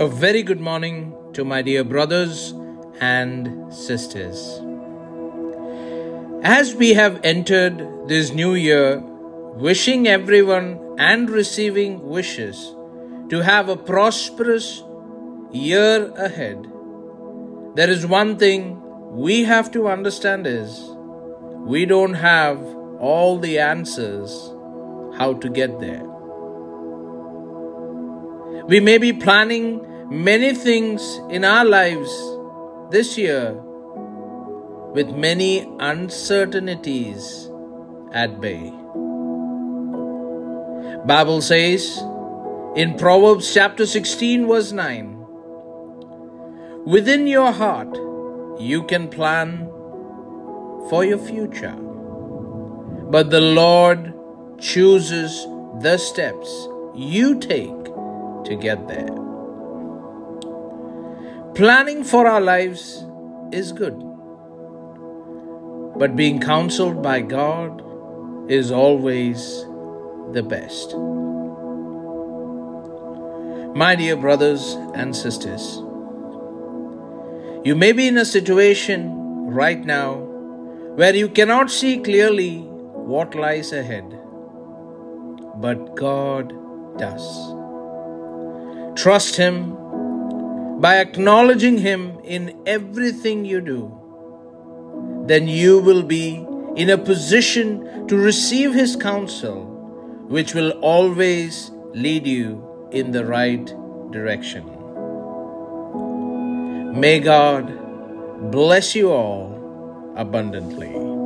A very good morning to my dear brothers and sisters. As we have entered this new year, wishing everyone and receiving wishes to have a prosperous year ahead, there is one thing we have to understand is we don't have all the answers how to get there. We may be planning many things in our lives this year with many uncertainties at bay. Bible says in Proverbs chapter 16 verse 9 Within your heart you can plan for your future but the Lord chooses the steps you take to get there. Planning for our lives is good, but being counseled by God is always the best. My dear brothers and sisters, you may be in a situation right now where you cannot see clearly what lies ahead, but God does. Trust Him by acknowledging Him in everything you do. Then you will be in a position to receive His counsel, which will always lead you in the right direction. May God bless you all abundantly.